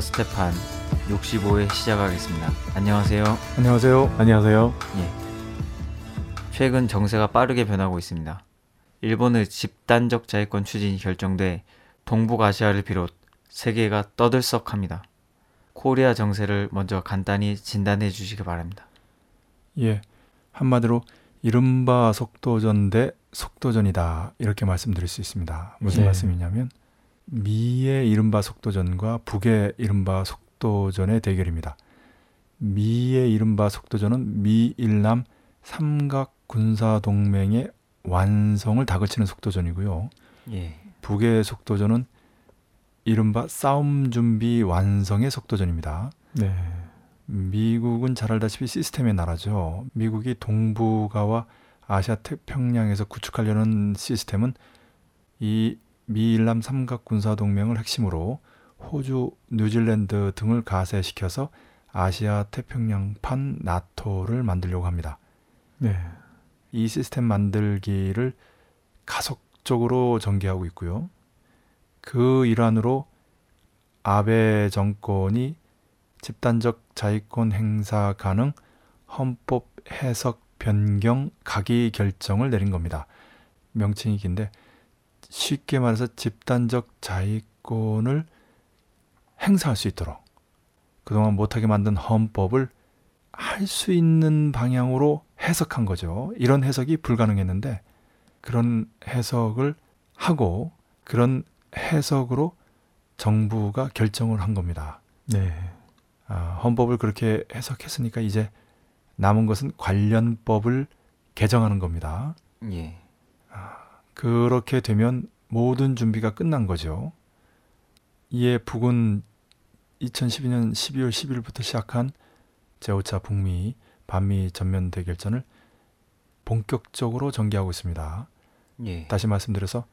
닥터 스테판 65회 시작하겠습니다. 안녕하세요. 안녕하세요. 안녕하세요. 예. 최근 정세가 빠르게 변하고 있습니다. 일본의 집단적 자위권 추진이 결정돼 동북아시아를 비롯 세계가 떠들썩합니다. 코리아 정세를 먼저 간단히 진단해 주시기 바랍니다. 예. 한마디로 이른바 속도전 대 속도전이다. 이렇게 말씀드릴 수 있습니다. 무슨 예. 말씀이냐면 미의 이른바 속도전과 북의 이른바 속도전의 대결입니다. 미의 이른바 속도전은 미일남 삼각 군사 동맹의 완성을 다그치는 속도전이고요. 예. 북의 속도전은 이른바 싸움 준비 완성의 속도전입니다. 네. 미국은 잘 알다시피 시스템의 나라죠. 미국이 동북아와 아시아 태평양에서 구축하려는 시스템은 이 미일남 삼각 군사 동맹을 핵심으로 호주, 뉴질랜드 등을 가세시켜서 아시아 태평양판 나토를 만들려고 합니다. 네. 이 시스템 만들기를 가속적으로 전개하고 있고요. 그 일환으로 아베 정권이 집단적 자위권 행사 가능 헌법 해석 변경 가기 결정을 내린 겁니다. 명칭이 긴데 쉽게 말해서 집단적 자위권을 행사할 수 있도록 그동안 못하게 만든 헌법을 할 수 있는 방향으로 해석한 거죠. 이런 해석이 불가능했는데 그런 해석을 하고 그런 해석으로 정부가 결정을 한 겁니다. 네. 아, 헌법을 그렇게 해석했으니까 이제 남은 것은 관련법을 개정하는 겁니다. 예. 그렇게 되면 모든 준비가 끝난 거죠. 이에 북은 2012년 12월 10일부터 시작한 제5차 북미 반미 전면 대결전을 본격적으로 전개하고 있습니다. 예. 다시 말씀드려서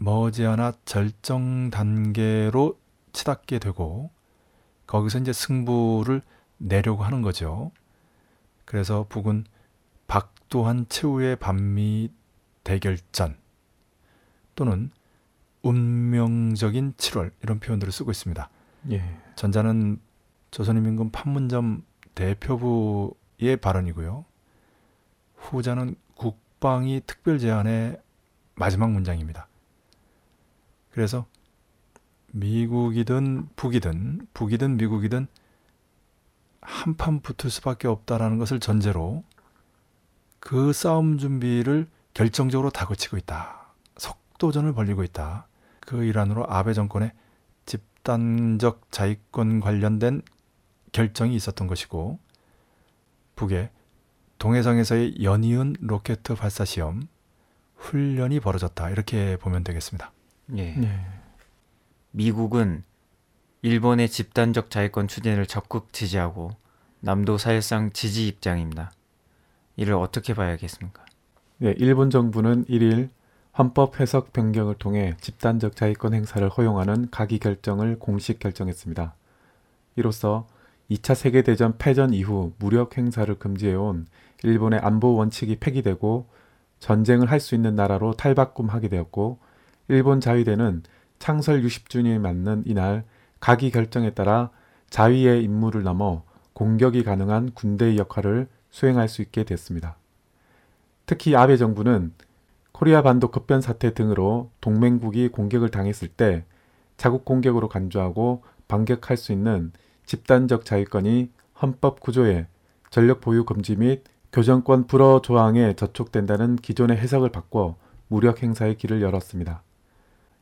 머지않아 절정 단계로 치닫게 되고 거기서 이제 승부를 내려고 하는 거죠. 그래서 북은 박도한 최후의 반미 대결전 또는 운명적인 7월 이런 표현들을 쓰고 있습니다. 예. 전자는 조선인민군 판문점 대표부의 발언이고요. 후자는 국방위 특별 제안의 마지막 문장입니다. 그래서 미국이든 북이든 북이든 미국이든 한판 붙을 수밖에 없다라는 것을 전제로 그 싸움 준비를 결정적으로 다그치고 있다. 속도전을 벌리고 있다. 그 일환으로 아베 정권의 집단적 자위권 관련된 결정이 있었던 것이고 북의 동해상에서의 연이은 로켓 발사 시험 훈련이 벌어졌다. 이렇게 보면 되겠습니다. 예. 네. 미국은 일본의 집단적 자위권 추진을 적극 지지하고 남도 사실상 지지 입장입니다. 이를 어떻게 봐야겠습니까? 네, 일본 정부는 1일 헌법 해석 변경을 통해 집단적 자위권 행사를 허용하는 가기 결정을 공식 결정했습니다. 이로써 2차 세계대전 패전 이후 무력 행사를 금지해온 일본의 안보 원칙이 폐기되고 전쟁을 할 수 있는 나라로 탈바꿈하게 되었고 일본 자위대는 창설 60주년이 맞는 이날 가기 결정에 따라 자위의 임무를 넘어 공격이 가능한 군대의 역할을 수행할 수 있게 됐습니다. 특히 아베 정부는 코리아 반도 급변 사태 등으로 동맹국이 공격을 당했을 때 자국 공격으로 간주하고 반격할 수 있는 집단적 자위권이 헌법 구조에 전력 보유 금지 및 교정권 불허 조항에 저촉된다는 기존의 해석을 바꿔 무력 행사의 길을 열었습니다.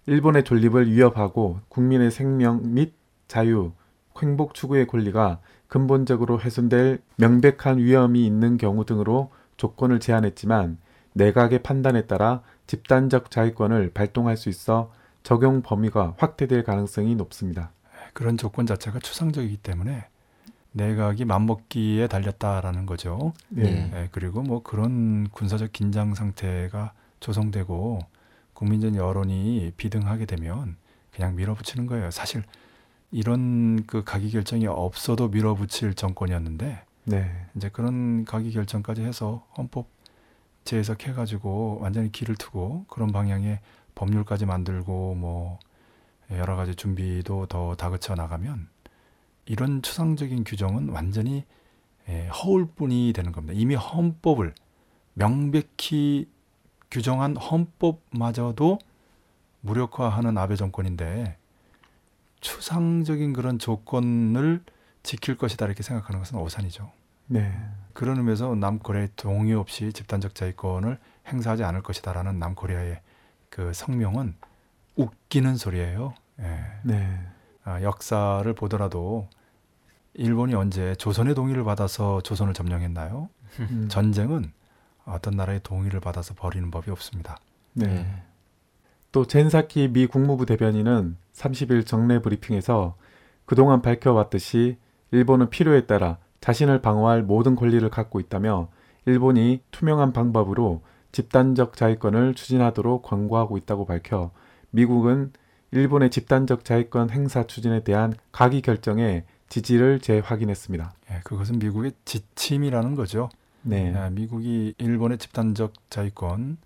일본의 존립을 위협하고 국민의 생명 및 자유, 행복 추구의 권리가 근본적으로 훼손될 명백한 위험이 있는 경우 등으로 조건을 제한했지만 내각의 판단에 따라 집단적 자위권을 발동할 수 있어 적용 범위가 확대될 가능성이 높습니다. 그런 조건 자체가 추상적이기 때문에 내각이 맘먹기에 달렸다라는 거죠. 네. 예, 그리고 뭐 그런 군사적 긴장 상태가 조성되고 국민적 여론이 비등하게 되면 그냥 밀어붙이는 거예요. 사실 이런 그 가기 결정이 없어도 밀어붙일 정권이었는데 네. 이제 그런 가기 결정까지 해서 헌법 재해석해가지고 완전히 길을 트고 그런 방향의 법률까지 만들고 뭐 여러 가지 준비도 더 다그쳐 나가면 이런 추상적인 규정은 완전히 예, 허울뿐이 되는 겁니다. 이미 헌법을 명백히 규정한 헌법마저도 무력화하는 아베 정권인데 추상적인 그런 조건을 지킬 것이다 이렇게 생각하는 것은 오산이죠. 네. 그런 의미에서 남코리아의 동의 없이 집단적 자위권을 행사하지 않을 것이다라는 남코리아의 그 성명은 웃기는 소리예요. 예. 네. 아, 역사를 보더라도 일본이 언제 조선의 동의를 받아서 조선을 점령했나요? 음. 전쟁은 어떤 나라의 동의를 받아서 벌이는 법이 없습니다. 네. 또 젠사키 미 국무부 대변인은 30일 정례 브리핑에서 그동안 밝혀왔듯이 일본은 필요에 따라 자신을 방어할 모든 권리를 갖고 있다며 일본이 투명한 방법으로 집단적 자위권을 추진하도록 권고하고 있다고 밝혀 미국은 일본의 집단적 자위권 행사 추진에 대한 가기 결정에 지지를 재확인했습니다. 예, 그것은 미국의 지침이라는 거죠. 네. 아, 미국이 일본의 집단적 자위권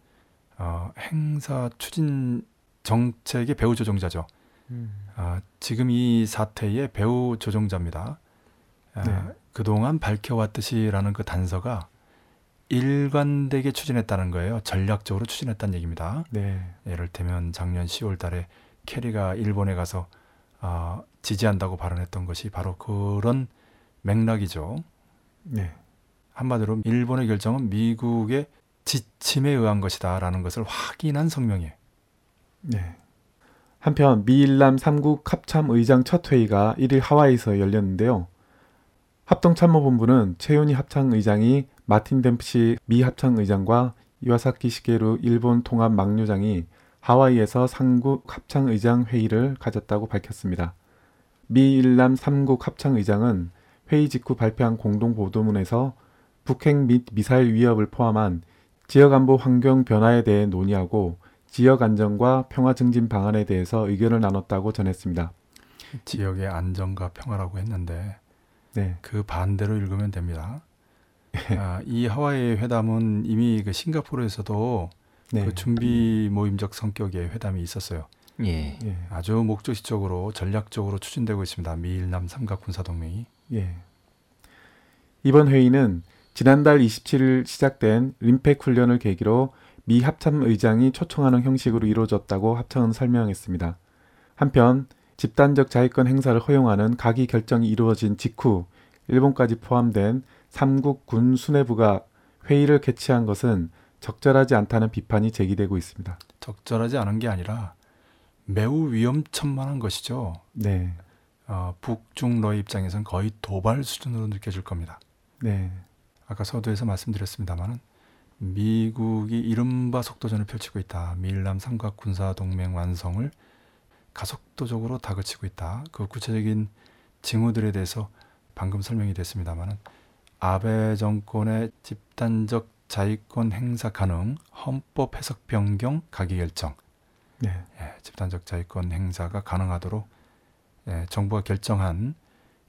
어, 행사 추진 정책의 배후 조종자죠. 음. 아, 지금 이 사태의 배후 조종자입니다. 아, 네. 그동안 밝혀왔듯이라는 그 단서가 일관되게 추진했다는 거예요. 전략적으로 추진했다는 얘기입니다. 네. 예를 들면 작년 10월 달에 캐리가 일본에 가서 아, 지지한다고 발언했던 것이 바로 그런 맥락이죠. 네. 한마디로 일본의 결정은 미국의 지침에 의한 것이다라는 것을 확인한 성명이에요. 네. 한편 미일남 3국 합참 의장 첫 회의가 1일 하와이에서 열렸는데요. 합동참모본부는 최윤희 합창 의장이 마틴 댐프시 미 합창 의장과 이와사키 시게루 일본 통합 막류장이 하와이에서 3국 합창 의장 회의를 가졌다고 밝혔습니다. 미 일남 3국 합창 의장은 회의 직후 발표한 공동 보도문에서 북핵 및 미사일 위협을 포함한 지역 안보 환경 변화에 대해 논의하고 지역 안정과 평화 증진 방안에 대해서 의견을 나눴다고 전했습니다. 지역의 안정과 평화라고 했는데 네, 그 반대로 읽으면 됩니다. 아, 이 하와이 회담은 이미 그 싱가포르에서도 네, 그 준비 모임적 성격의 회담이 있었어요. 예. 예, 아주 목적지적으로 전략적으로 추진되고 있습니다. 미일남 삼각 군사 동맹이. 예. 이번 회의는 지난달 27일 시작된 림팩 훈련을 계기로 미 합참 의장이 초청하는 형식으로 이루어졌다고 합청은 설명했습니다. 한편 집단적 자위권 행사를 허용하는 가기 결정이 이루어진 직후 일본까지 포함된 3국 군 수뇌부가 회의를 개최한 것은 적절하지 않다는 비판이 제기되고 있습니다. 적절하지 않은 게 아니라 매우 위험천만한 것이죠. 네, 어, 북중러의 입장에선 거의 도발 수준으로 느껴질 겁니다. 네, 아까 서두에서 말씀드렸습니다마는 미국이 이른바 속도전을 펼치고 있다. 미일남 삼각 군사 동맹 완성을 가속도적으로 다그치고 있다. 그 구체적인 징후들에 대해서 방금 설명이 됐습니다마는 아베 정권의 집단적 자위권 행사 가능 헌법 해석 변경 가기 결정 네, 예, 집단적 자위권 행사가 가능하도록 예, 정부가 결정한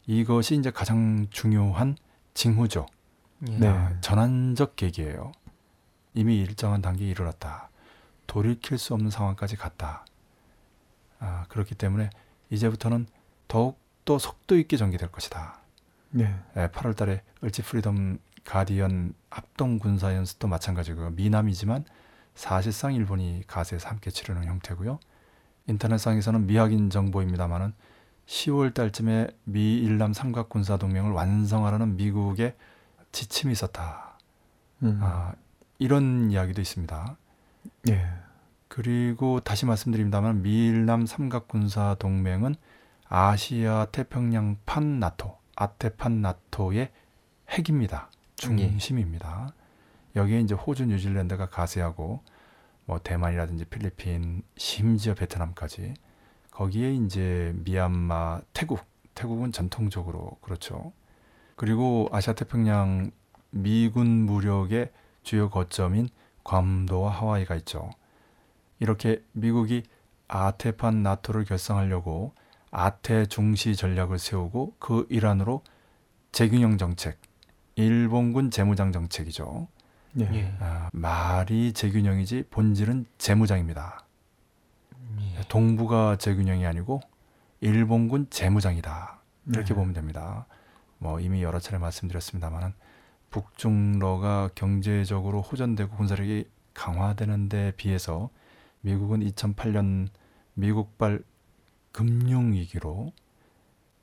이것이 이제 가장 중요한 징후죠. 예. 네. 아, 전환적 계기예요. 이미 일정한 단계에 이르렀다. 돌이킬 수 없는 상황까지 갔다. 아, 그렇기 때문에 이제부터는 더욱 더 속도 있게 전개될 것이다. 네, 예, 8월 달에 을지 프리덤 가디언 합동 군사 연습도 마찬가지고요. 미남이지만 사실상 일본이 가세에서 함께 치르는 형태고요. 인터넷상에서는 미확인 정보입니다만은 10월 달쯤에 미 일남 삼각 군사 동맹을 완성하라는 미국의 지침이 있었다. 음, 아, 이런 이야기도 있습니다. 예, 그리고 다시 말씀드립니다만 미일남 삼각 군사 동맹은 아시아 태평양 판 나토, 아테판 나토의 핵입니다. 중심입니다. 여기에 이제 호주, 뉴질랜드가 가세하고 뭐 대만이라든지 필리핀, 심지어 베트남까지 거기에 이제 미얀마, 태국, 태국은 전통적으로 그렇죠. 그리고 아시아 태평양 미군 무력의 주요 거점인 괌도와 하와이가 있죠. 이렇게 미국이 아테판 나토를 결성하려고 아태 중시 전략을 세우고 그 일환으로 재균형 정책, 일본군 재무장 정책이죠. 예, 예. 아, 말이 재균형이지 본질은 재무장입니다. 예. 동부가 재균형이 아니고 일본군 재무장이다. 이렇게 네. 보면 됩니다. 뭐 이미 여러 차례 말씀드렸습니다만은 북중러가 경제적으로 호전되고 군사력이 강화되는 데 비해서 미국은 2008년 미국발 금융위기로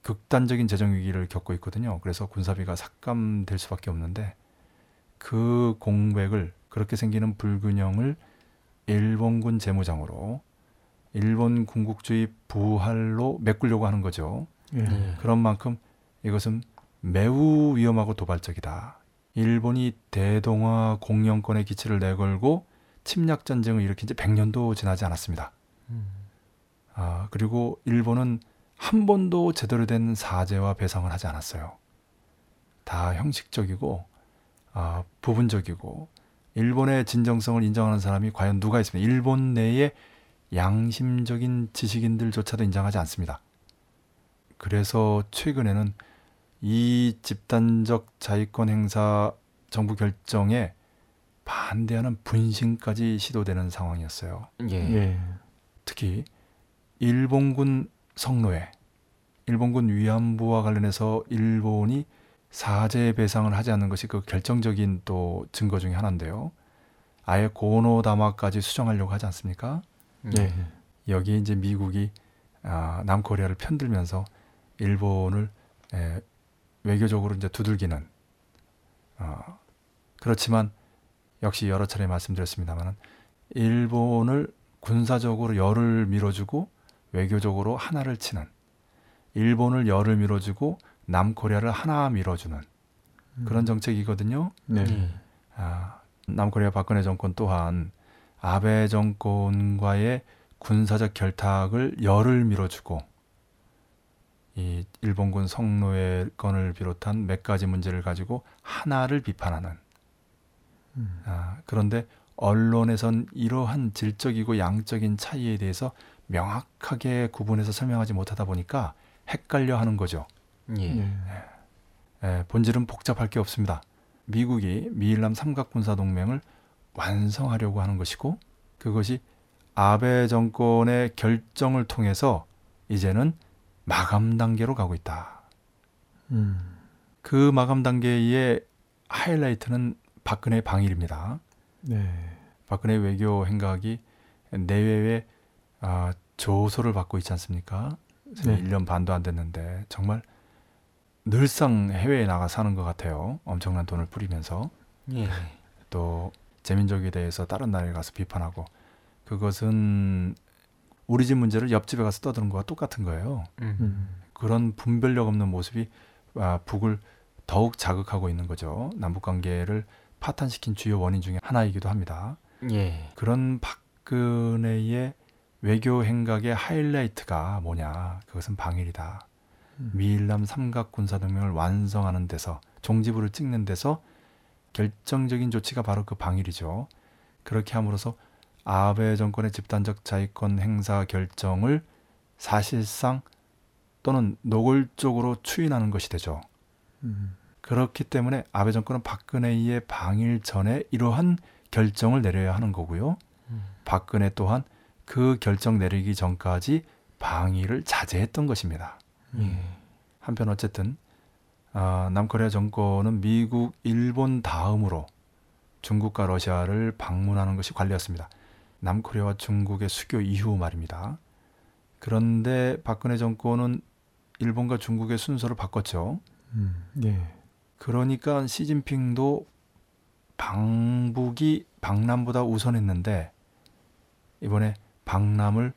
극단적인 재정위기를 겪고 있거든요. 그래서 군사비가 삭감될 수밖에 없는데 그 공백을 그렇게 생기는 불균형을 일본군 재무장으로 일본 군국주의 부활로 메꾸려고 하는 거죠. 예. 네. 그런 만큼 이것은 매우 위험하고 도발적이다. 일본이 대동아 공영권의 기치를 내걸고 침략 전쟁을 일으킨 지 100년도 지나지 않았습니다. 음. 아, 그리고 일본은 한 번도 제대로 된 사죄와 배상을 하지 않았어요. 다 형식적이고 아, 부분적이고 일본의 진정성을 인정하는 사람이 과연 누가 있습니까? 일본 내에 양심적인 지식인들조차도 인정하지 않습니다. 그래서 최근에는 이 집단적 자위권 행사 정부 결정에 반대하는 분신까지 시도되는 상황이었어요. 예. 예. 특히 일본군 성노예, 일본군 위안부와 관련해서 일본이 사죄 배상을 하지 않는 것이 그 결정적인 또 증거 중에 하나인데요. 아예 고노다마까지 수정하려고 하지 않습니까? 예. 여기에 이제 미국이 아, 남코리아를 편들면서 일본을 에, 외교적으로 이제 두들기는 어, 그렇지만 역시 여러 차례 말씀드렸습니다만은 일본을 군사적으로 열을 밀어주고 외교적으로 하나를 치는 일본을 열을 밀어주고 남코리아를 하나 밀어주는 그런 정책이거든요. 네. 예. 아, 남코리아 박근혜 정권 또한 아베 정권과의 군사적 결탁을 열을 밀어주고 이 일본군 성노예 건을 비롯한 몇 가지 문제를 가지고 하나를 비판하는 음. 아, 그런데 언론에선 이러한 질적이고 양적인 차이에 대해서 명확하게 구분해서 설명하지 못하다 보니까 헷갈려 하는 거죠. 예. 예. 예, 본질은 복잡할 게 없습니다. 미국이 미일남 삼각군사 동맹을 완성하려고 하는 것이고 그것이 아베 정권의 결정을 통해서 이제는 마감 단계로 가고 있다. 음. 그 마감 단계의 하이라이트는 박근혜 방일입니다. 네. 박근혜 외교 행각이 내외에 아, 조소를 받고 있지 않습니까? 네. 1년 반도 안 됐는데 정말 늘상 해외에 나가 사는 것 같아요. 엄청난 돈을 뿌리면서 예. 또 재민족에 대해서 다른 나라에 가서 비판하고 그것은 우리 집 문제를 옆집에 가서 떠드는 거와 똑같은 거예요. 음. 음. 그런 분별력 없는 모습이 아, 북을 더욱 자극하고 있는 거죠. 남북 관계를 파탄시킨 주요 원인 중에 하나이기도 합니다. 예. 그런 박근혜의 외교 행각의 하이라이트가 뭐냐? 그것은 방일이다. 음. 미일남 삼각 군사 동맹을 완성하는 데서 종지부를 찍는 데서 결정적인 조치가 바로 그 방일이죠. 그렇게 함으로써 아베 정권의 집단적 자위권 행사 결정을 사실상 또는 노골적으로 추인하는 것이 되죠. 음. 그렇기 때문에 아베 정권은 박근혜의 방일 전에 이러한 결정을 내려야 하는 거고요. 음. 박근혜 또한 그 결정 내리기 전까지 방일을 자제했던 것입니다. 예. 한편 어쨌든 아, 남코리아 정권은 미국, 일본 다음으로 중국과 러시아를 방문하는 것이 관례였습니다. 남코리아와 중국의 수교 이후 말입니다. 그런데 박근혜 정권은 일본과 중국의 순서를 바꿨죠. 음. 예. 그러니까 시진핑도 방북이 방남보다 우선했는데 이번에 방남을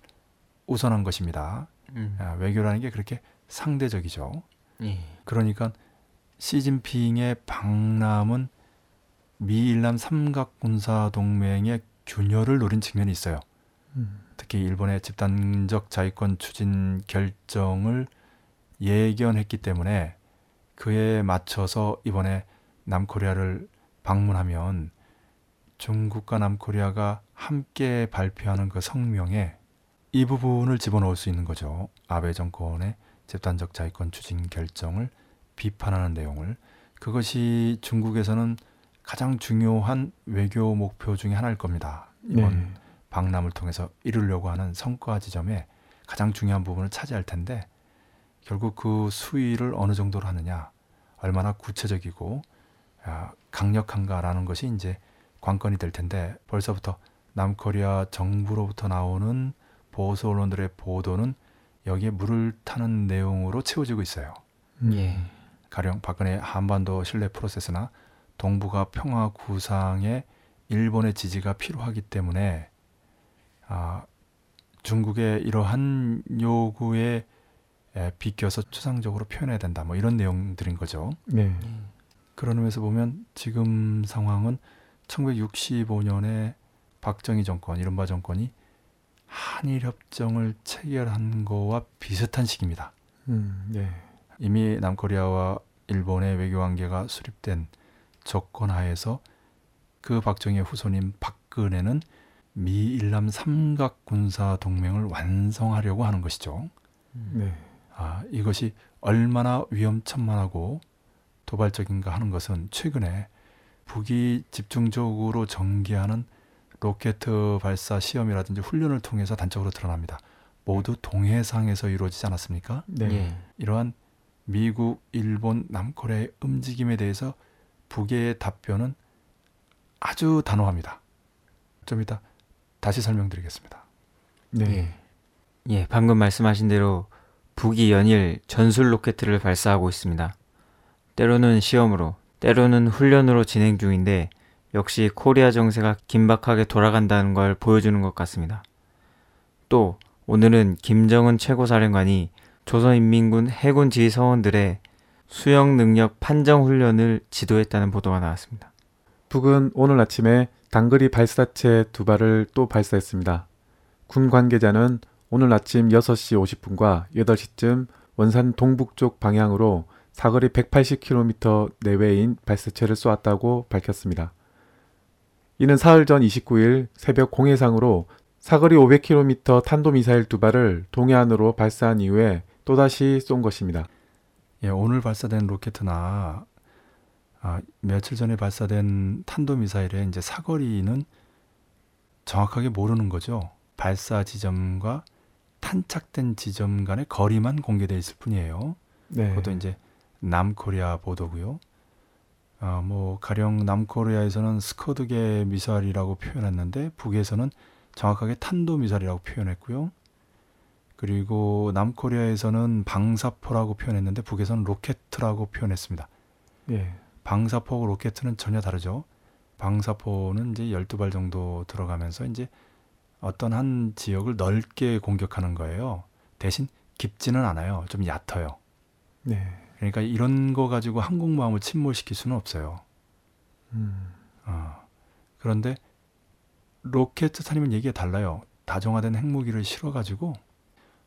우선한 것입니다. 음. 아, 외교라는 게 그렇게 상대적이죠. 예. 그러니까 시진핑의 방남은 미일남 삼각군사 동맹의 균열을 노린 측면이 있어요. 음. 특히 일본의 집단적 자위권 추진 결정을 예견했기 때문에 그에 맞춰서 이번에 남코리아를 방문하면 중국과 남코리아가 함께 발표하는 그 성명에 이 부분을 집어넣을 수 있는 거죠. 아베 정권의 집단적 자위권 추진 결정을 비판하는 내용을 그것이 중국에서는 가장 중요한 외교 목표 중에 하나일 겁니다. 이번 네. 박람을 통해서 이루려고 하는 성과 지점에 가장 중요한 부분을 차지할 텐데 결국 그 수위를 어느 정도로 하느냐, 얼마나 구체적이고 아, 강력한가라는 것이 이제 관건이 될 텐데 벌써부터 남코리아 정부로부터 나오는 보수 언론들의 보도는 여기에 물을 타는 내용으로 채워지고 있어요. 예. 가령 박근혜 한반도 신뢰 프로세스나 동북아 평화 구상에 일본의 지지가 필요하기 때문에 아, 중국의 이러한 요구에 에, 비껴서 추상적으로 표현해야 된다. 뭐 이런 내용들인 거죠. 네. 그런 의미에서 보면 지금 상황은 1965년에 박정희 정권, 이른바 정권이 한일 협정을 체결한 거와 비슷한 시기입니다. 음, 네. 이미 남코리아와 일본의 외교 관계가 수립된 조건 하에서 그 박정희의 후손인 박근혜는 미일남 삼각 군사 동맹을 완성하려고 하는 것이죠. 네. 아, 이것이 얼마나 위험천만하고 도발적인가 하는 것은 최근에 북이 집중적으로 전개하는 로켓 발사 시험이라든지 훈련을 통해서 단적으로 드러납니다. 모두 동해상에서 이루어지지 않았습니까? 네. 예. 이러한 미국, 일본, 남코리아의 움직임에 대해서 북의 답변은 아주 단호합니다. 좀 이따 다시 설명드리겠습니다. 네. 예. 예, 방금 말씀하신 대로 북이 연일 전술 로켓을 발사하고 있습니다. 때로는 시험으로, 때로는 훈련으로 진행 중인데 역시 코리아 정세가 긴박하게 돌아간다는 걸 보여주는 것 같습니다. 또 오늘은 김정은 최고사령관이 조선인민군 해군 지휘 사원들의 수영 능력 판정 훈련을 지도했다는 보도가 나왔습니다. 북은 오늘 아침에 단거리 발사체 두 발을 또 발사했습니다. 군 관계자는 오늘 아침 6시 50분과 8시쯤 원산 동북쪽 방향으로 사거리 180km 내외인 발사체를 쏘았다고 밝혔습니다. 이는 사흘 전 29일 새벽 공해상으로 사거리 500km 탄도미사일 두 발을 동해안으로 발사한 이후에 또다시 쏜 것입니다. 예, 오늘 발사된 로켓이나 아, 며칠 전에 발사된 탄도미사일의 이제 사거리는 정확하게 모르는 거죠. 발사 지점과 탄착된 지점 간의 거리만 공개되어 있을 뿐이에요. 네. 그것도 이제 남코리아 보도고요. 아, 뭐 가령 남코리아에서는 스커드계 미사일이라고 표현했는데 북에서는 정확하게 탄도 미사일이라고 표현했고요. 그리고 남코리아에서는 방사포라고 표현했는데 북에서는 로켓이라고 표현했습니다. 예. 방사포하고 로켓은 전혀 다르죠. 방사포는 이제 12발 정도 들어가면서 이제 어떤 한 지역을 넓게 공격하는 거예요. 대신 깊지는 않아요. 좀 얕아요. 네. 그러니까 이런 거 가지고 항공모함을 침몰시킬 수는 없어요. 음. 어. 그런데 로켓 탄이면 얘기가 달라요. 다정화된 핵무기를 실어가지고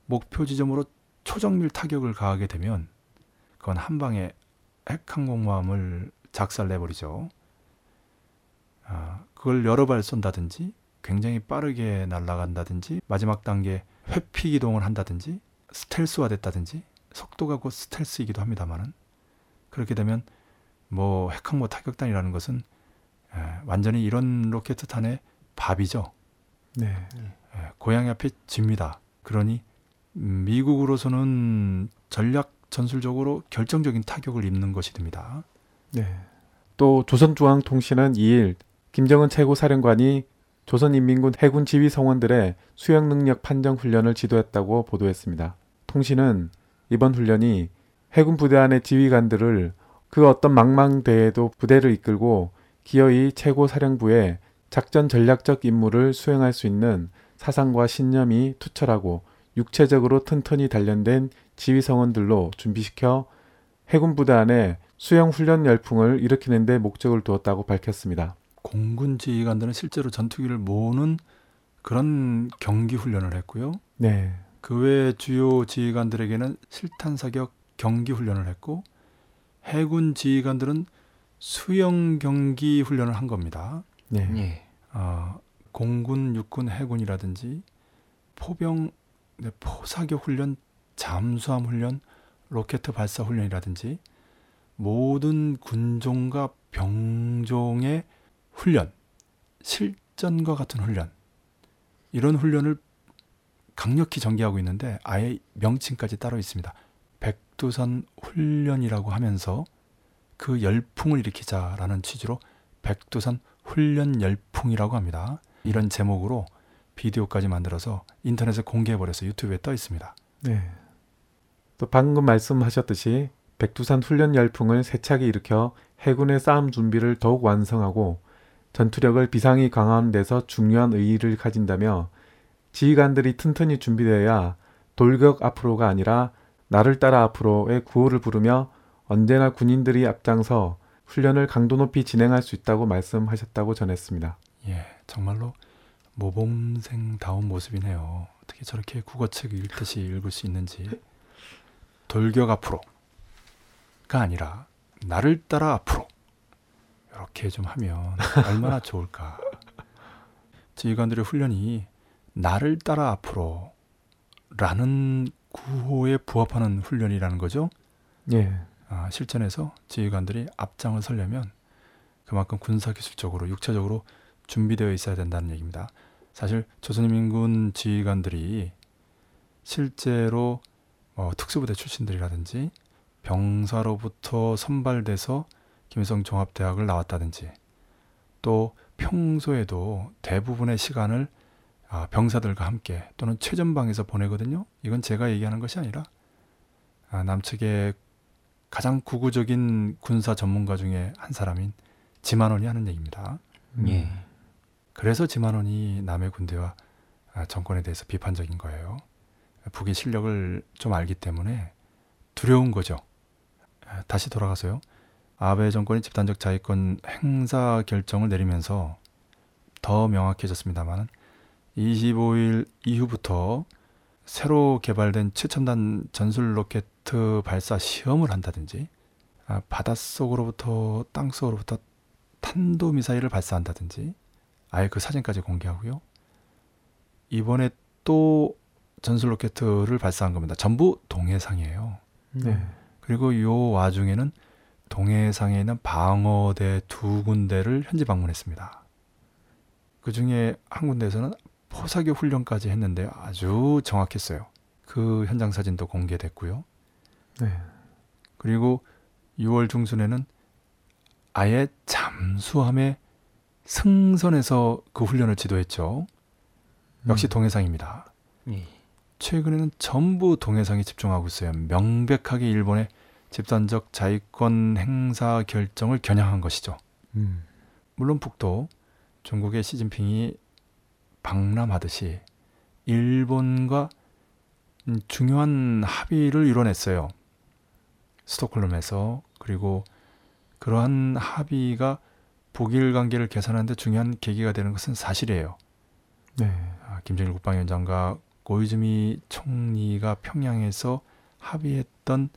목표 지점으로 초정밀 타격을 가하게 되면 그건 한 방에 핵항공모함을 작살내버리죠. 아, 그걸 여러 발 쏜다든지 굉장히 빠르게 날아간다든지 마지막 단계 회피 기동을 한다든지 스텔스화 됐다든지 속도가 곧 스텔스이기도 합니다만은 그렇게 되면 뭐 핵항모 타격단이라는 것은 에, 완전히 이런 로켓 탄의 밥이죠. 네. 에, 고양이 앞에 집니다. 그러니 음, 미국으로서는 전략 전술적으로 결정적인 타격을 입는 것이 됩니다. 네. 또 조선중앙통신은 2일 김정은 최고사령관이 조선인민군 해군 지휘 성원들의 수영 능력 판정 훈련을 지도했다고 보도했습니다. 통신은 이번 훈련이 해군 부대 안의 지휘관들을 그 어떤 망망대에도 부대를 이끌고 기어이 최고 사령부의 작전 전략적 임무를 수행할 수 있는 사상과 신념이 투철하고 육체적으로 튼튼히 단련된 지휘 성원들로 준비시켜 해군 부대 안에 수영 훈련 열풍을 일으키는 데 목적을 두었다고 밝혔습니다. 공군 지휘관들은 실제로 전투기를 모으는 그런 경기 훈련을 했고요. 네. 그 외 주요 지휘관들에게는 실탄 사격 경기 훈련을 했고 해군 지휘관들은 수영 경기 훈련을 한 겁니다. 네. 예. 어, 공군, 육군, 해군이라든지 포병, 네, 포사격 훈련, 잠수함 훈련, 로켓 발사 훈련이라든지 모든 군종과 병종의 훈련, 실전과 같은 훈련 이런 훈련을 강력히 전개하고 있는데 아예 명칭까지 따로 있습니다. 백두산 훈련이라고 하면서 그 열풍을 일으키자라는 취지로 백두산 훈련 열풍이라고 합니다. 이런 제목으로 비디오까지 만들어서 인터넷에 공개해버려서 유튜브에 떠 있습니다. 네. 또 방금 말씀하셨듯이 백두산 훈련 열풍을 세차게 일으켜 해군의 싸움 준비를 더욱 완성하고 전투력을 비상히 강화하는 데서 중요한 의의를 가진다며 지휘관들이 튼튼히 준비되어야 돌격 앞으로가 아니라 나를 따라 앞으로의 구호를 부르며 언제나 군인들이 앞장서 훈련을 강도 높이 진행할 수 있다고 말씀하셨다고 전했습니다. 예, 정말로 모범생다운 모습이네요. 어떻게 저렇게 국어책 읽듯이 읽을 수 있는지. 돌격 앞으로가 아니라 나를 따라 앞으로 이렇게 좀 하면 얼마나 좋을까. 지휘관들의 훈련이 나를 따라 앞으로 라는 구호에 부합하는 훈련이라는 거죠. 예. 아, 실전에서 지휘관들이 앞장을 서려면 그만큼 군사기술적으로 육체적으로 준비되어 있어야 된다는 얘기입니다. 사실 조선인민군 지휘관들이 실제로 어, 특수부대 출신들이라든지 병사로부터 선발돼서 김일성 종합대학을 나왔다든지 또 평소에도 대부분의 시간을 아, 병사들과 함께 또는 최전방에서 보내거든요. 이건 제가 얘기하는 것이 아니라 아, 남측의 가장 구구적인 군사 전문가 중에 한 사람인 지만원이 하는 얘기입니다. 음. 예. 그래서 지만원이 남의 군대와 아, 정권에 대해서 비판적인 거예요. 북의 실력을 좀 알기 때문에 두려운 거죠. 아, 다시 돌아가서요. 아베 정권이 집단적 자위권 행사 결정을 내리면서 더 명확해졌습니다만 25일 이후부터 새로 개발된 최첨단 전술 로켓 발사 시험을 한다든지 아, 바닷속으로부터 땅속으로부터 탄도 미사일을 발사한다든지 아예 그 사진까지 공개하고요. 이번에 또 전술 로켓을 발사한 겁니다. 전부 동해상이에요. 네. 그리고 이 와중에는 동해상에 있는 방어대 두 군데를 현지 방문했습니다. 그 중에 한 군데에서는 포사기 훈련까지 했는데 아주 정확했어요. 그 현장 사진도 공개됐고요. 네. 그리고 6월 중순에는 아예 잠수함의 승선에서 그 훈련을 지도했죠. 역시 음. 동해상입니다. 예. 최근에는 전부 동해상에 집중하고 있어요. 명백하게 일본의 집단적 자위권 행사 결정을 겨냥한 것이죠. 음. 물론 북도 중국의 시진핑이 방남하듯이 일본과 중요한 합의를 이뤄냈어요. 스톡홀름에서 그리고 그러한 합의가 북일 관계를 개선하는데 중요한 계기가 되는 것은 사실이에요. 네. 아, 김정일 국방위원장과 고이즈미 총리가 평양에서 합의했던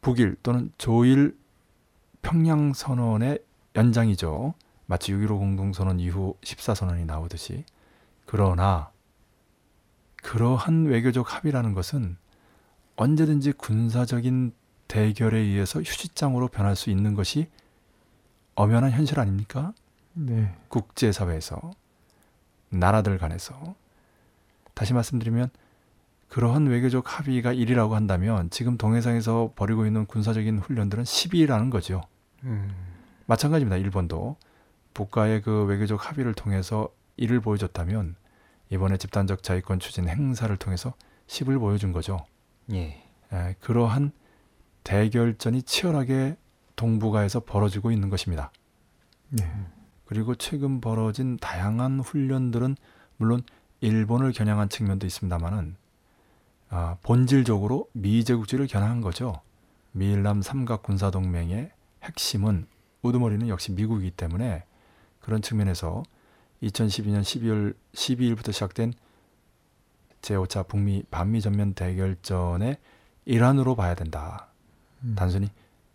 북일 또는 조일 평양 선언의 연장이죠. 마치 6.15 공동선언 이후 14선언이 나오듯이. 그러나 그러한 외교적 합의라는 것은 언제든지 군사적인 대결에 의해서 휴지장으로 변할 수 있는 것이 엄연한 현실 아닙니까? 네. 국제사회에서 나라들 간에서 다시 말씀드리면 그러한 외교적 합의가 1이라고 한다면 지금 동해상에서 벌이고 있는 군사적인 훈련들은 10이라는 거죠. 음. 마찬가지입니다. 일본도 북과의 그 외교적 합의를 통해서 1을 보여줬다면 이번에 집단적 자위권 추진 행사를 통해서 10을 보여준 거죠. 예. 에, 그러한 대결전이 치열하게 동북아에서 벌어지고 있는 것입니다. 네. 그리고 최근 벌어진 다양한 훈련들은 물론 일본을 겨냥한 측면도 있습니다만은 아, 본질적으로 미제국주의를 겨냥한 거죠. 미일남 삼각 군사 동맹의 핵심은 우두머리는 역시 미국이기 때문에 그런 측면에서 2012년 12월 12일부터 시작된 제5차 북미 반미 전면 대결전의 일환으로 봐야 된다. 음. 단순히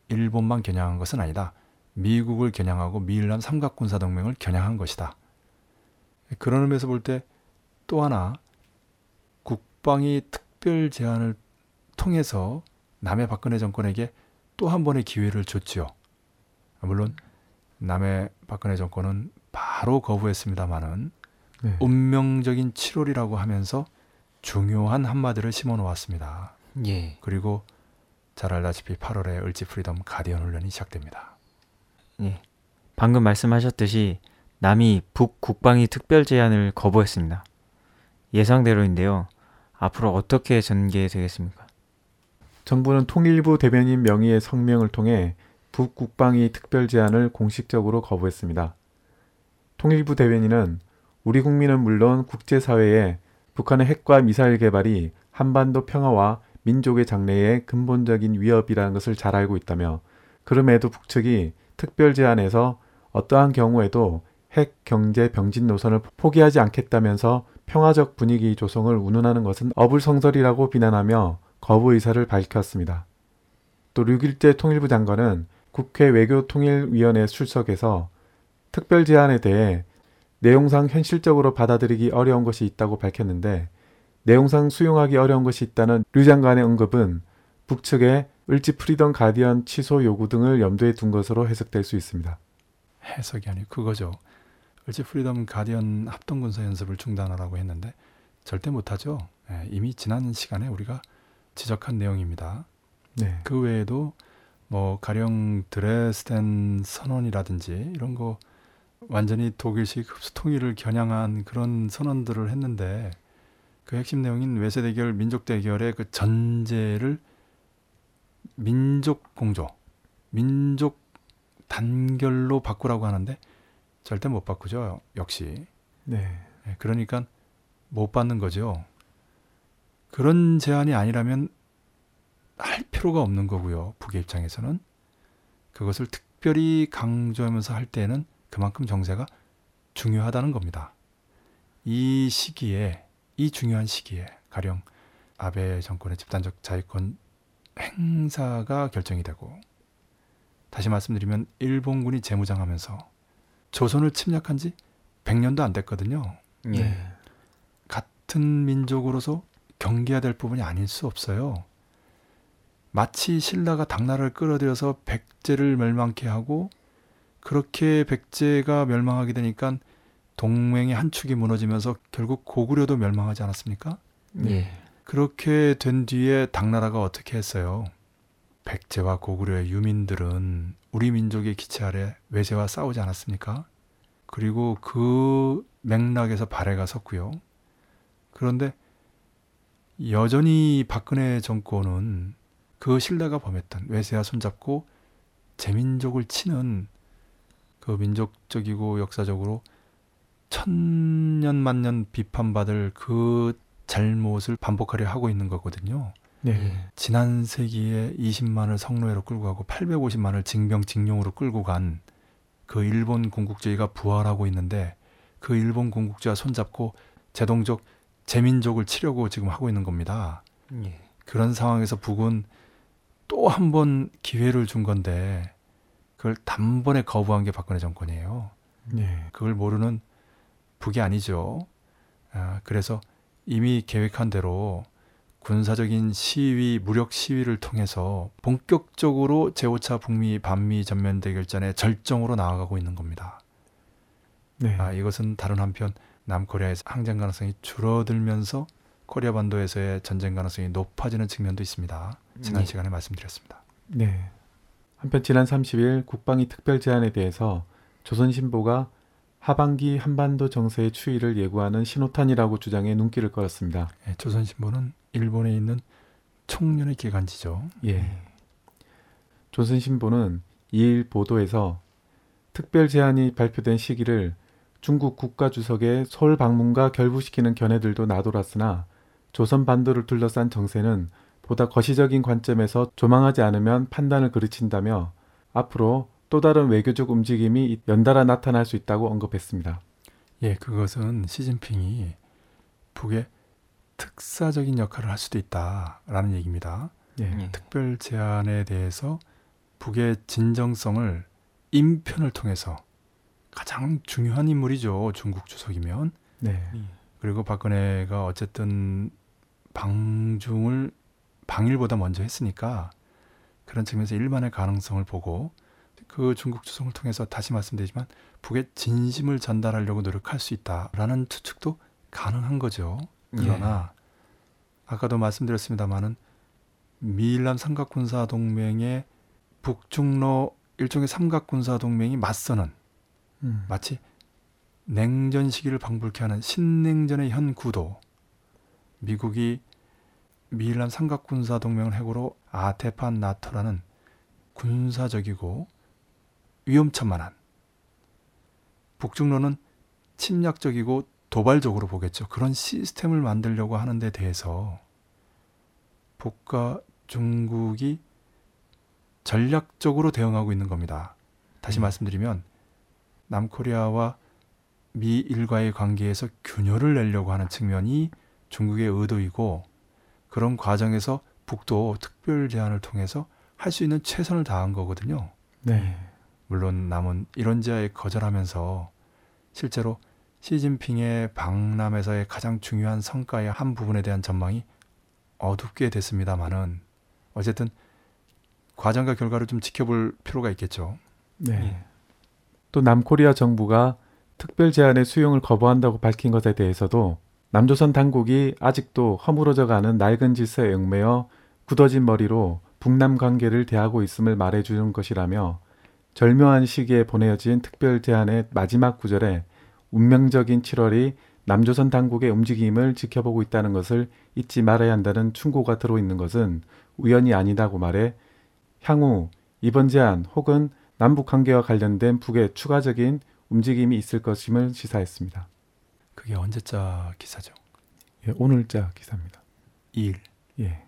일본만 겨냥한 것은 아니다. 미국을 겨냥하고 미일남 삼각군사 동맹을 겨냥한 것이다. 그런 의미에서 볼 때 또 하나 국방이 특 별 제안을 통해서 남의 박근혜 정권에게 또 한 번의 기회를 줬지요. 물론 남의 박근혜 정권은 바로 거부했습니다마는 네. 운명적인 7월이라고 하면서 중요한 한마디를 심어 놓았습니다. 예. 그리고 잘 알다시피 8월에 을지 프리덤 가디언 훈련이 시작됩니다. 예. 방금 말씀하셨듯이 남이 북 국방위 특별 제안을 거부했습니다. 예상대로인데요. 앞으로 어떻게 전개되겠습니까? 정부는 통일부 대변인 명의의 성명을 통해 북국방위 특별 제안을 공식적으로 거부했습니다. 통일부 대변인은 우리 국민은 물론 국제사회에 북한의 핵과 미사일 개발이 한반도 평화와 민족의 장래에 근본적인 위협이라는 것을 잘 알고 있다며 그럼에도 북측이 특별 제안에서 어떠한 경우에도 핵 경제 병진 노선을 포기하지 않겠다면서 평화적 분위기 조성을 운운하는 것은 어불성설이라고 비난하며 거부 의사를 밝혔습니다. 또 6일째 통일부 장관은 국회 외교통일위원회 출석에서 특별 제안에 대해 내용상 현실적으로 받아들이기 어려운 것이 있다고 밝혔는데 내용상 수용하기 어려운 것이 있다는 류 장관의 언급은 북측의 을지 프리덤 가디언 취소 요구 등을 염두에 둔 것으로 해석될 수 있습니다. 해석이 아니고 그거죠. 을지 프리덤 가디언 합동군사 연습을 중단하라고 했는데 절대 못하죠. 예, 이미 지난 시간에 우리가 지적한 내용입니다. 네. 그 외에도 뭐 가령 드레스덴 선언이라든지 이런 거 완전히 독일식 흡수 통일을 겨냥한 그런 선언들을 했는데 그 핵심 내용인 외세 대결, 민족 대결의 그 전제를 민족 공조, 민족 단결로 바꾸라고 하는데 절대 못 바꾸죠. 역시. 네. 예, 그러니까 못 받는 거죠. 그런 제안이 아니라면 할 필요가 없는 거고요. 북의 입장에서는 그것을 특별히 강조하면서 할 때는 그만큼 정세가 중요하다는 겁니다. 이 시기에 이 중요한 시기에 가령 아베 정권의 집단적 자위권 행사가 결정이 되고 다시 말씀드리면 일본군이 재무장하면서 조선을 침략한 지 100년도 안 됐거든요. 예. 네. 같은 민족으로서 경계해야 될 부분이 아닐 수 없어요. 마치 신라가 당나라를 끌어들여서 백제를 멸망케 하고 그렇게 백제가 멸망하게 되니까 동맹의 한 축이 무너지면서 결국 고구려도 멸망하지 않았습니까? 예. 그렇게 된 뒤에 당나라가 어떻게 했어요? 백제와 고구려의 유민들은 우리 민족의 기체 아래 외세와 싸우지 않았습니까? 그리고 그 맥락에서 발해가 섰고요. 그런데 여전히 박근혜 정권은 그 신라가 범했던 외세와 손잡고 제민족을 치는 그 민족적이고 역사적으로 천년 만년 비판받을 그 잘못을 반복하려 하고 있는 거거든요. 네. 지난 세기에 20만을 성노예로 끌고 가고 850만을 징병 징용으로 끌고 간 그 일본 군국주의가 부활하고 있는데 그 일본 군국주의와 손잡고 제동족 제민족을 치려고 지금 하고 있는 겁니다. 예. 그런 상황에서 북은 또 한 번 기회를 준 건데 그걸 단번에 거부한 게 박근혜 정권이에요. 네. 그걸 모르는 북이 아니죠. 아, 그래서 이미 계획한 대로 군사적인 시위, 무력 시위를 통해서 본격적으로 제5차 북미 반미 전면 대결전의 절정으로 나아가고 있는 겁니다. 네. 아, 이것은 다른 한편 남코리아에서 항쟁 가능성이 줄어들면서 코리아 반도에서의 전쟁 가능성이 높아지는 측면도 있습니다. 지난 네. 시간에 말씀드렸습니다. 네. 한편 지난 30일 국방위 특별 제안에 대해서 조선신보가 하반기 한반도 정세의 추이를 예고하는 신호탄이라고 주장해 눈길을 끌었습니다. 예, 조선신보는 일본에 있는 총련의 기관지죠. 예. 조선신보는 2일 보도에서 특별 제안이 발표된 시기를 중국 국가 주석의 서울 방문과 결부시키는 견해들도 나돌았으나 조선 반도를 둘러싼 정세는 보다 거시적인 관점에서 조망하지 않으면 판단을 그르친다며 앞으로 또 다른 외교적 움직임이 연달아 나타날 수 있다고 언급했습니다. 예, 그것은 시진핑이 북의 특사적인 역할을 할 수도 있다라는 얘기입니다. 예. 예. 특별 제안에 대해서 북의 진정성을 인편을 통해서 가장 중요한 인물이죠. 중국 주석이면. 네. 그리고 박근혜가 어쨌든 방중을 방일보다 먼저 했으니까 그런 측면에서 일반의 가능성을 보고 그 중국 조정을 통해서 다시 말씀드리지만 북의 진심을 전달하려고 노력할 수 있다라는 추측도 가능한 거죠. 그러나 아까도 말씀드렸습니다마는 미일남 삼각군사 동맹의 북중러 일종의 삼각군사 동맹이 맞서는 음. 마치 냉전 시기를 방불케 하는 신냉전의 현 구도 미국이 미일남 삼각군사 동맹을 해고로 아테판 나토라는 군사적이고 위험천만한 북중로는 침략적이고 도발적으로 보겠죠. 그런 시스템을 만들려고 하는 데 대해서 북과 중국이 전략적으로 대응하고 있는 겁니다. 다시 음. 말씀드리면 남코리아와 미 일과의 관계에서 균열을 내려고 하는 측면이 중국의 의도이고 그런 과정에서 북도 특별 제안을 통해서 할 수 있는 최선을 다한 거거든요. 네. 물론 남은 이런 제안에 거절하면서 실제로 시진핑의 방남에서의 가장 중요한 성과의 한 부분에 대한 전망이 어둡게 됐습니다만은 어쨌든 과정과 결과를 좀 지켜볼 필요가 있겠죠. 네. 예. 또 남코리아 정부가 특별 제안의 수용을 거부한다고 밝힌 것에 대해서도 남조선 당국이 아직도 허물어져 가는 낡은 질서에 얽매여 굳어진 머리로 북남 관계를 대하고 있음을 말해주는 것이라며 절묘한 시기에 보내어진 특별 제안의 마지막 구절에 운명적인 7월이 남조선 당국의 움직임을 지켜보고 있다는 것을 잊지 말아야 한다는 충고가 들어있는 것은 우연이 아니다고 말해 향후 이번 제안 혹은 남북 관계와 관련된 북의 추가적인 움직임이 있을 것임을 시사했습니다. 그게 언제자 기사죠? 예, 오늘자 기사입니다. 2일. 예.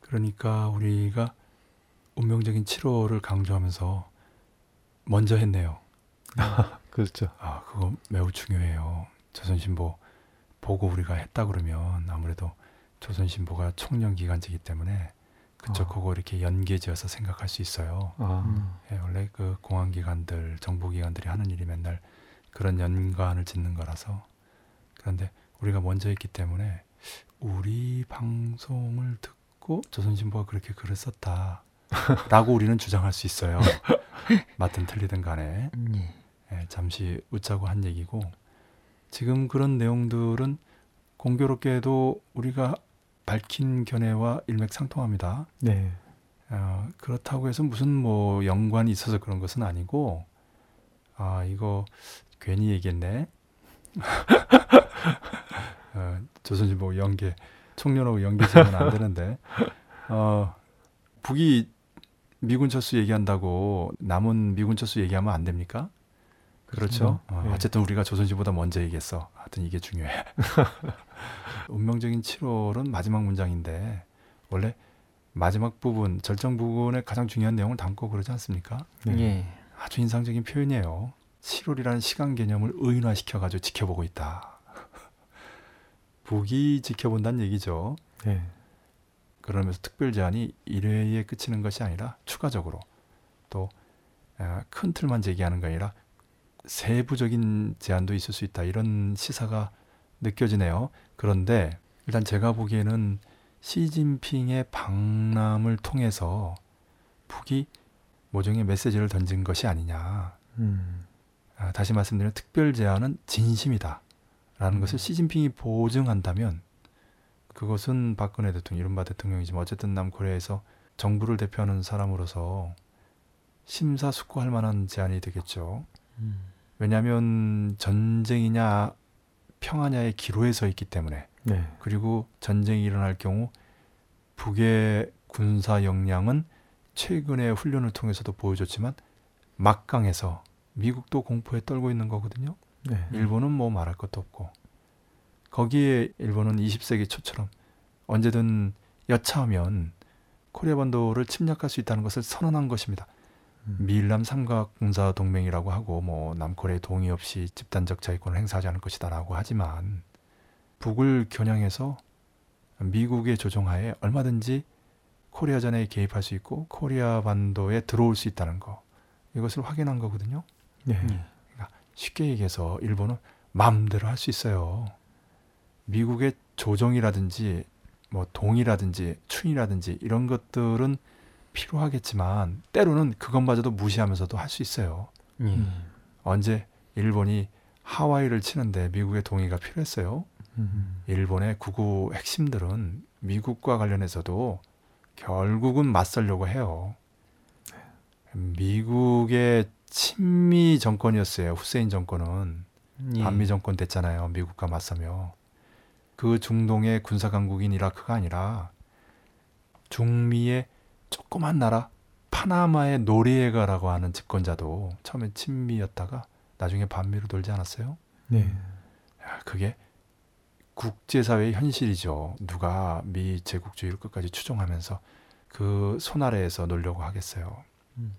그러니까 우리가 운명적인 7월을 강조하면서 먼저 했네요. 그렇죠. 아, 그거 매우 중요해요. 조선신보 보고 우리가 했다 그러면 아무래도 조선신보가 총령 기관지기 때문에 그쪽 아. 그거 이렇게 연계지어서 생각할 수 있어요. 아, 음. 예, 원래 그 공안기관들, 정보기관들이 하는 일이 맨날 그런 연관을 짓는 거라서 그런데 우리가 먼저 했기 때문에 우리 방송을 듣고 조선신보가 그렇게 글을 썼다라고 우리는 주장할 수 있어요. 맞든 틀리든 간에 예. 예, 잠시 웃자고 한 얘기고 지금 그런 내용들은 공교롭게도 우리가 밝힌 견해와 일맥상통합니다. 네. 어, 그렇다고 해서 무슨 뭐 연관이 있어서 그런 것은 아니고 아 이거 괜히 얘기했네. 어, 조선신보 연계 총련하고 연계되면 안 되는데 어, 북이 미군 철수 얘기한다고 남은 미군 철수 얘기하면 안 됩니까? 그렇죠. 어, 네. 어쨌든 우리가 조선시보다 먼저 얘기했어. 하여튼 이게 중요해. 운명적인 7월은 마지막 문장인데 원래 마지막 부분, 절정 부분에 가장 중요한 내용을 담고 그러지 않습니까? 네. 예. 아주 인상적인 표현이에요. 7월이라는 시간 개념을 의인화시켜 가지고 지켜보고 있다. 북이 지켜본다는 얘기죠. 네. 그러면서 특별 제안이 1회에 그치는 것이 아니라 추가적으로 또 큰 틀만 제기하는 게 아니라 세부적인 제안도 있을 수 있다. 이런 시사가 느껴지네요. 그런데 일단 제가 보기에는 시진핑의 방남을 통해서 북이 모종의 메시지를 던진 것이 아니냐. 음. 아, 다시 말씀드리면 특별 제안은 진심이다. 라는 음. 것을 시진핑이 보증한다면 그것은 박근혜 대통령, 이른바 대통령이지만 어쨌든 남코리아에서 정부를 대표하는 사람으로서 심사숙고할 만한 제안이 되겠죠. 음. 왜냐하면 전쟁이냐 평화냐의 기로에 서 있기 때문에 네. 그리고 전쟁이 일어날 경우 북의 군사 역량은 최근의 훈련을 통해서도 보여줬지만 막강해서 미국도 공포에 떨고 있는 거거든요. 네. 일본은 뭐 말할 것도 없고 거기에 일본은 20세기 초처럼 언제든 여차하면 코리아 반도를 침략할 수 있다는 것을 선언한 것입니다. 음. 미일남 삼각군사 동맹이라고 하고 뭐 남코리아의 동의 없이 집단적 자위권을 행사하지 않을 것이다라고 하지만 북을 겨냥해서 미국의 조종하에 얼마든지 코리아전에 개입할 수 있고 코리아 반도에 들어올 수 있다는 거 이것을 확인한 거거든요. 네. 예. 쉽게 얘기해서 일본은 마음대로 할 수 있어요. 미국의 조정이라든지 뭐 동이라든지 춘이라든지 이런 것들은 필요하겠지만 때로는 그것마저도 무시하면서도 할 수 있어요. 예. 언제 일본이 하와이를 치는데 미국의 동의가 필요했어요. 음. 일본의 구구 핵심들은 미국과 관련해서도 결국은 맞설려고 해요. 미국의 친미 정권이었어요. 후세인 정권은 예. 반미 정권 됐잖아요. 미국과 맞서며 그 중동의 군사 강국인 이라크가 아니라 중미의 조그만 나라 파나마의 노리에가라고 하는 집권자도 처음에 친미였다가 나중에 반미로 돌지 않았어요? 네. 야, 그게 국제사회의 현실이죠. 누가 미 제국주의를 끝까지 추종하면서 그 손아래에서 놀려고 하겠어요. 음.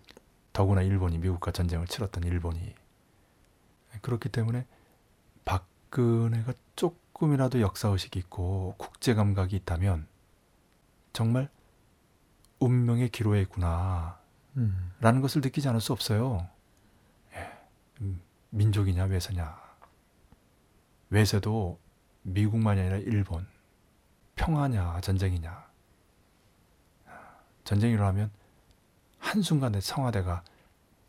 더구나 일본이 미국과 전쟁을 치렀던 일본이 그렇기 때문에 박근혜가 조금이라도 역사의식이 있고 국제 감각이 있다면 정말 운명의 기로에 있구나 음. 라는 것을 느끼지 않을 수 없어요. 예, 음, 민족이냐 외세냐. 외세도 미국만이 아니라 일본. 평화냐 전쟁이냐. 전쟁이 일어나면 한순간에 청와대가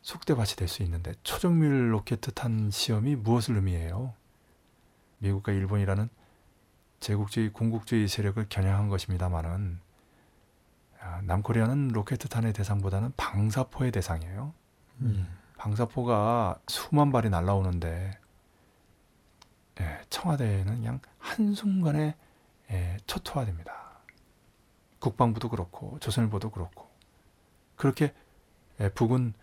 속대밭이 될 수 있는데 초정밀 로켓 탄 시험이 무엇을 의미해요? 미국과 일본이라는 제국주의 군국주의 세력을 겨냥한 것입니다마는 아, 남코리아는 로켓탄의 대상보다는 방사포의 대상이에요. 음. 방사포가 수만 발이 날라오는데 예, 청와대는 그냥 한순간에 예, 초토화됩니다. 국방부도 그렇고 조선일보도 그렇고 그렇게 예, 북은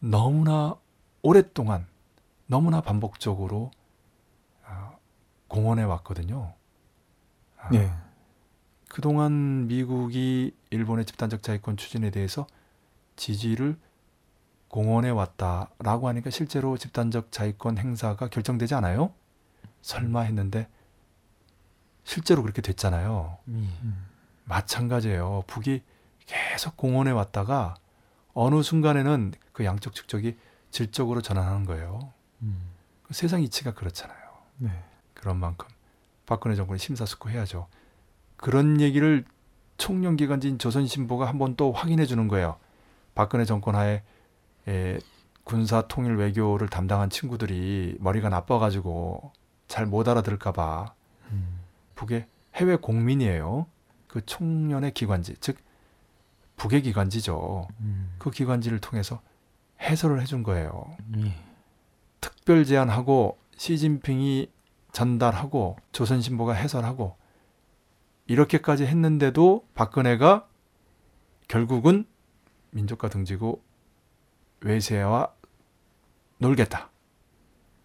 너무나 오랫동안 너무나 반복적으로 아, 공언해 왔거든요. 아, 네. 그동안 미국이 일본의 집단적 자위권 추진에 대해서 지지를 공언해 왔다라고 하니까 실제로 집단적 자위권 행사가 결정되지 않아요? 설마 했는데 실제로 그렇게 됐잖아요. 예. 마찬가지예요. 북이 계속 공언해 왔다가 어느 순간에는 그 양쪽 측적이 질적으로 전환하는 거예요. 음. 그 세상 이치가 그렇잖아요. 네. 그런 만큼 박근혜 정권이 심사숙고해야죠. 그런 얘기를 총령기관지인 조선신보가 한번 또 확인해 주는 거예요. 박근혜 정권 하에 에, 군사 통일 외교를 담당한 친구들이 머리가 나빠가지고 잘 못 알아들을까봐 음. 북의 해외 공민이에요. 그 총련의 기관지, 즉 북의 기관지죠. 음. 그 기관지를 통해서 해설을 해준 거예요. 예. 특별 제안하고 시진핑이 전달하고 조선신보가 해설하고 이렇게까지 했는데도 박근혜가 결국은 민족과 등지고 외세와 놀겠다.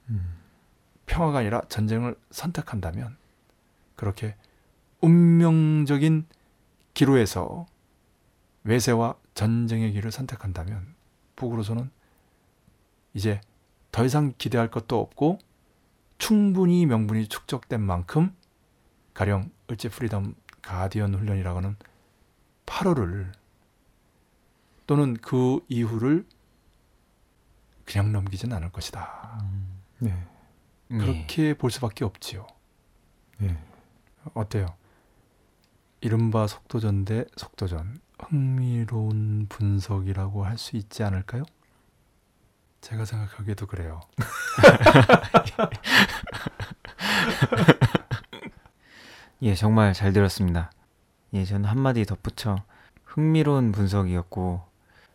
음. 평화가 아니라 전쟁을 선택한다면 그렇게 운명적인 기로에서 외세와 전쟁의 길을 선택한다면 북으로서는 이제 더 이상 기대할 것도 없고 충분히 명분이 축적된 만큼 가령 을지 프리덤 가디언 훈련이라고 하는 8월을 또는 그 이후를 그냥 넘기진 않을 것이다. 음. 네. 예. 그렇게 볼 수밖에 없지요. 네. 어때요? 이른바 속도전 대 속도전 흥미로운 분석이라고 할 수 있지 않을까요? 제가 생각하기에도 그래요. 예, 정말 잘 들었습니다. 예, 저는 한마디 덧붙여 흥미로운 분석이었고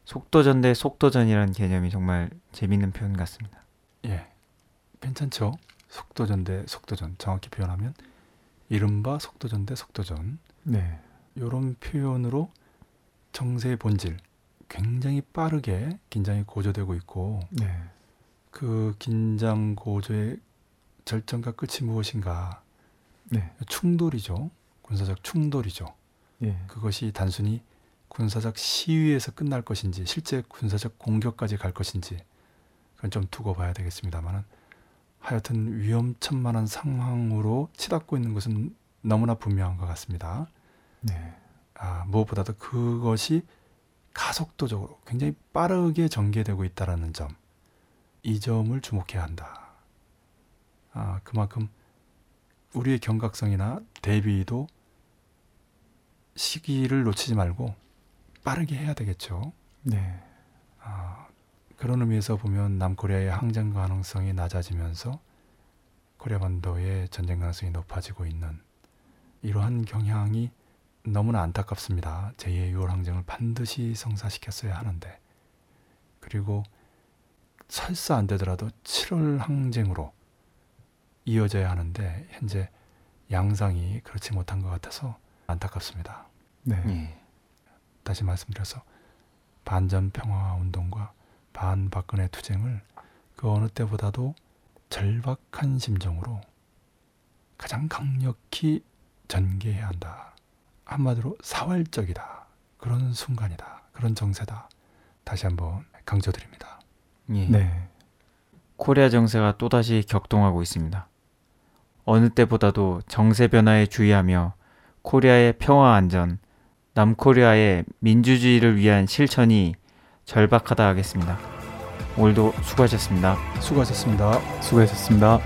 속도전 대 속도전이라는 개념이 정말 재밌는 표현 같습니다. 예, 괜찮죠? 속도전 대 속도전 정확히 표현하면 이른바 속도전 대 속도전 네. 이런 표현으로 정세의 본질 굉장히 빠르게 긴장이 고조되고 있고 네. 그 긴장 고조의 절정과 끝이 무엇인가 네. 충돌이죠 군사적 충돌이죠 예. 그것이 단순히 군사적 시위에서 끝날 것인지 실제 군사적 공격까지 갈 것인지 그건 좀 두고 봐야 되겠습니다만은 하여튼 위험천만한 상황으로 치닫고 있는 것은 너무나 분명한 것 같습니다. 네. 아, 무엇보다도 그것이 가속도적으로 굉장히 빠르게 전개되고 있다라는 점, 이 점을 주목해야 한다. 아, 그만큼 우리의 경각성이나 대비도 시기를 놓치지 말고 빠르게 해야 되겠죠. 네. 아, 그런 의미에서 보면 남코리아의 항전 가능성이 낮아지면서 코리아 반도의 전쟁 가능성이 높아지고 있는 이러한 경향이 너무나 안타깝습니다. 제2의 6월 항쟁을 반드시 성사시켰어야 하는데 그리고 설사 안 되더라도 7월 항쟁으로 이어져야 하는데 현재 양상이 그렇지 못한 것 같아서 안타깝습니다. 네. 예. 다시 말씀드려서 반전 평화 운동과 반 박근혜 투쟁을 그 어느 때보다도 절박한 심정으로 가장 강력히 전개해야 한다. 한마디로 사활적이다. 그런 순간이다. 그런 정세다. 다시 한번 강조드립니다. 예. 네. 코리아 정세가 또다시 격동하고 있습니다. 어느 때보다도 정세 변화에 주의하며 코리아의 평화 안전, 남코리아의 민주주의를 위한 실천이 절박하다 하겠습니다. 오늘도 수고하셨습니다. 수고하셨습니다. 수고하셨습니다.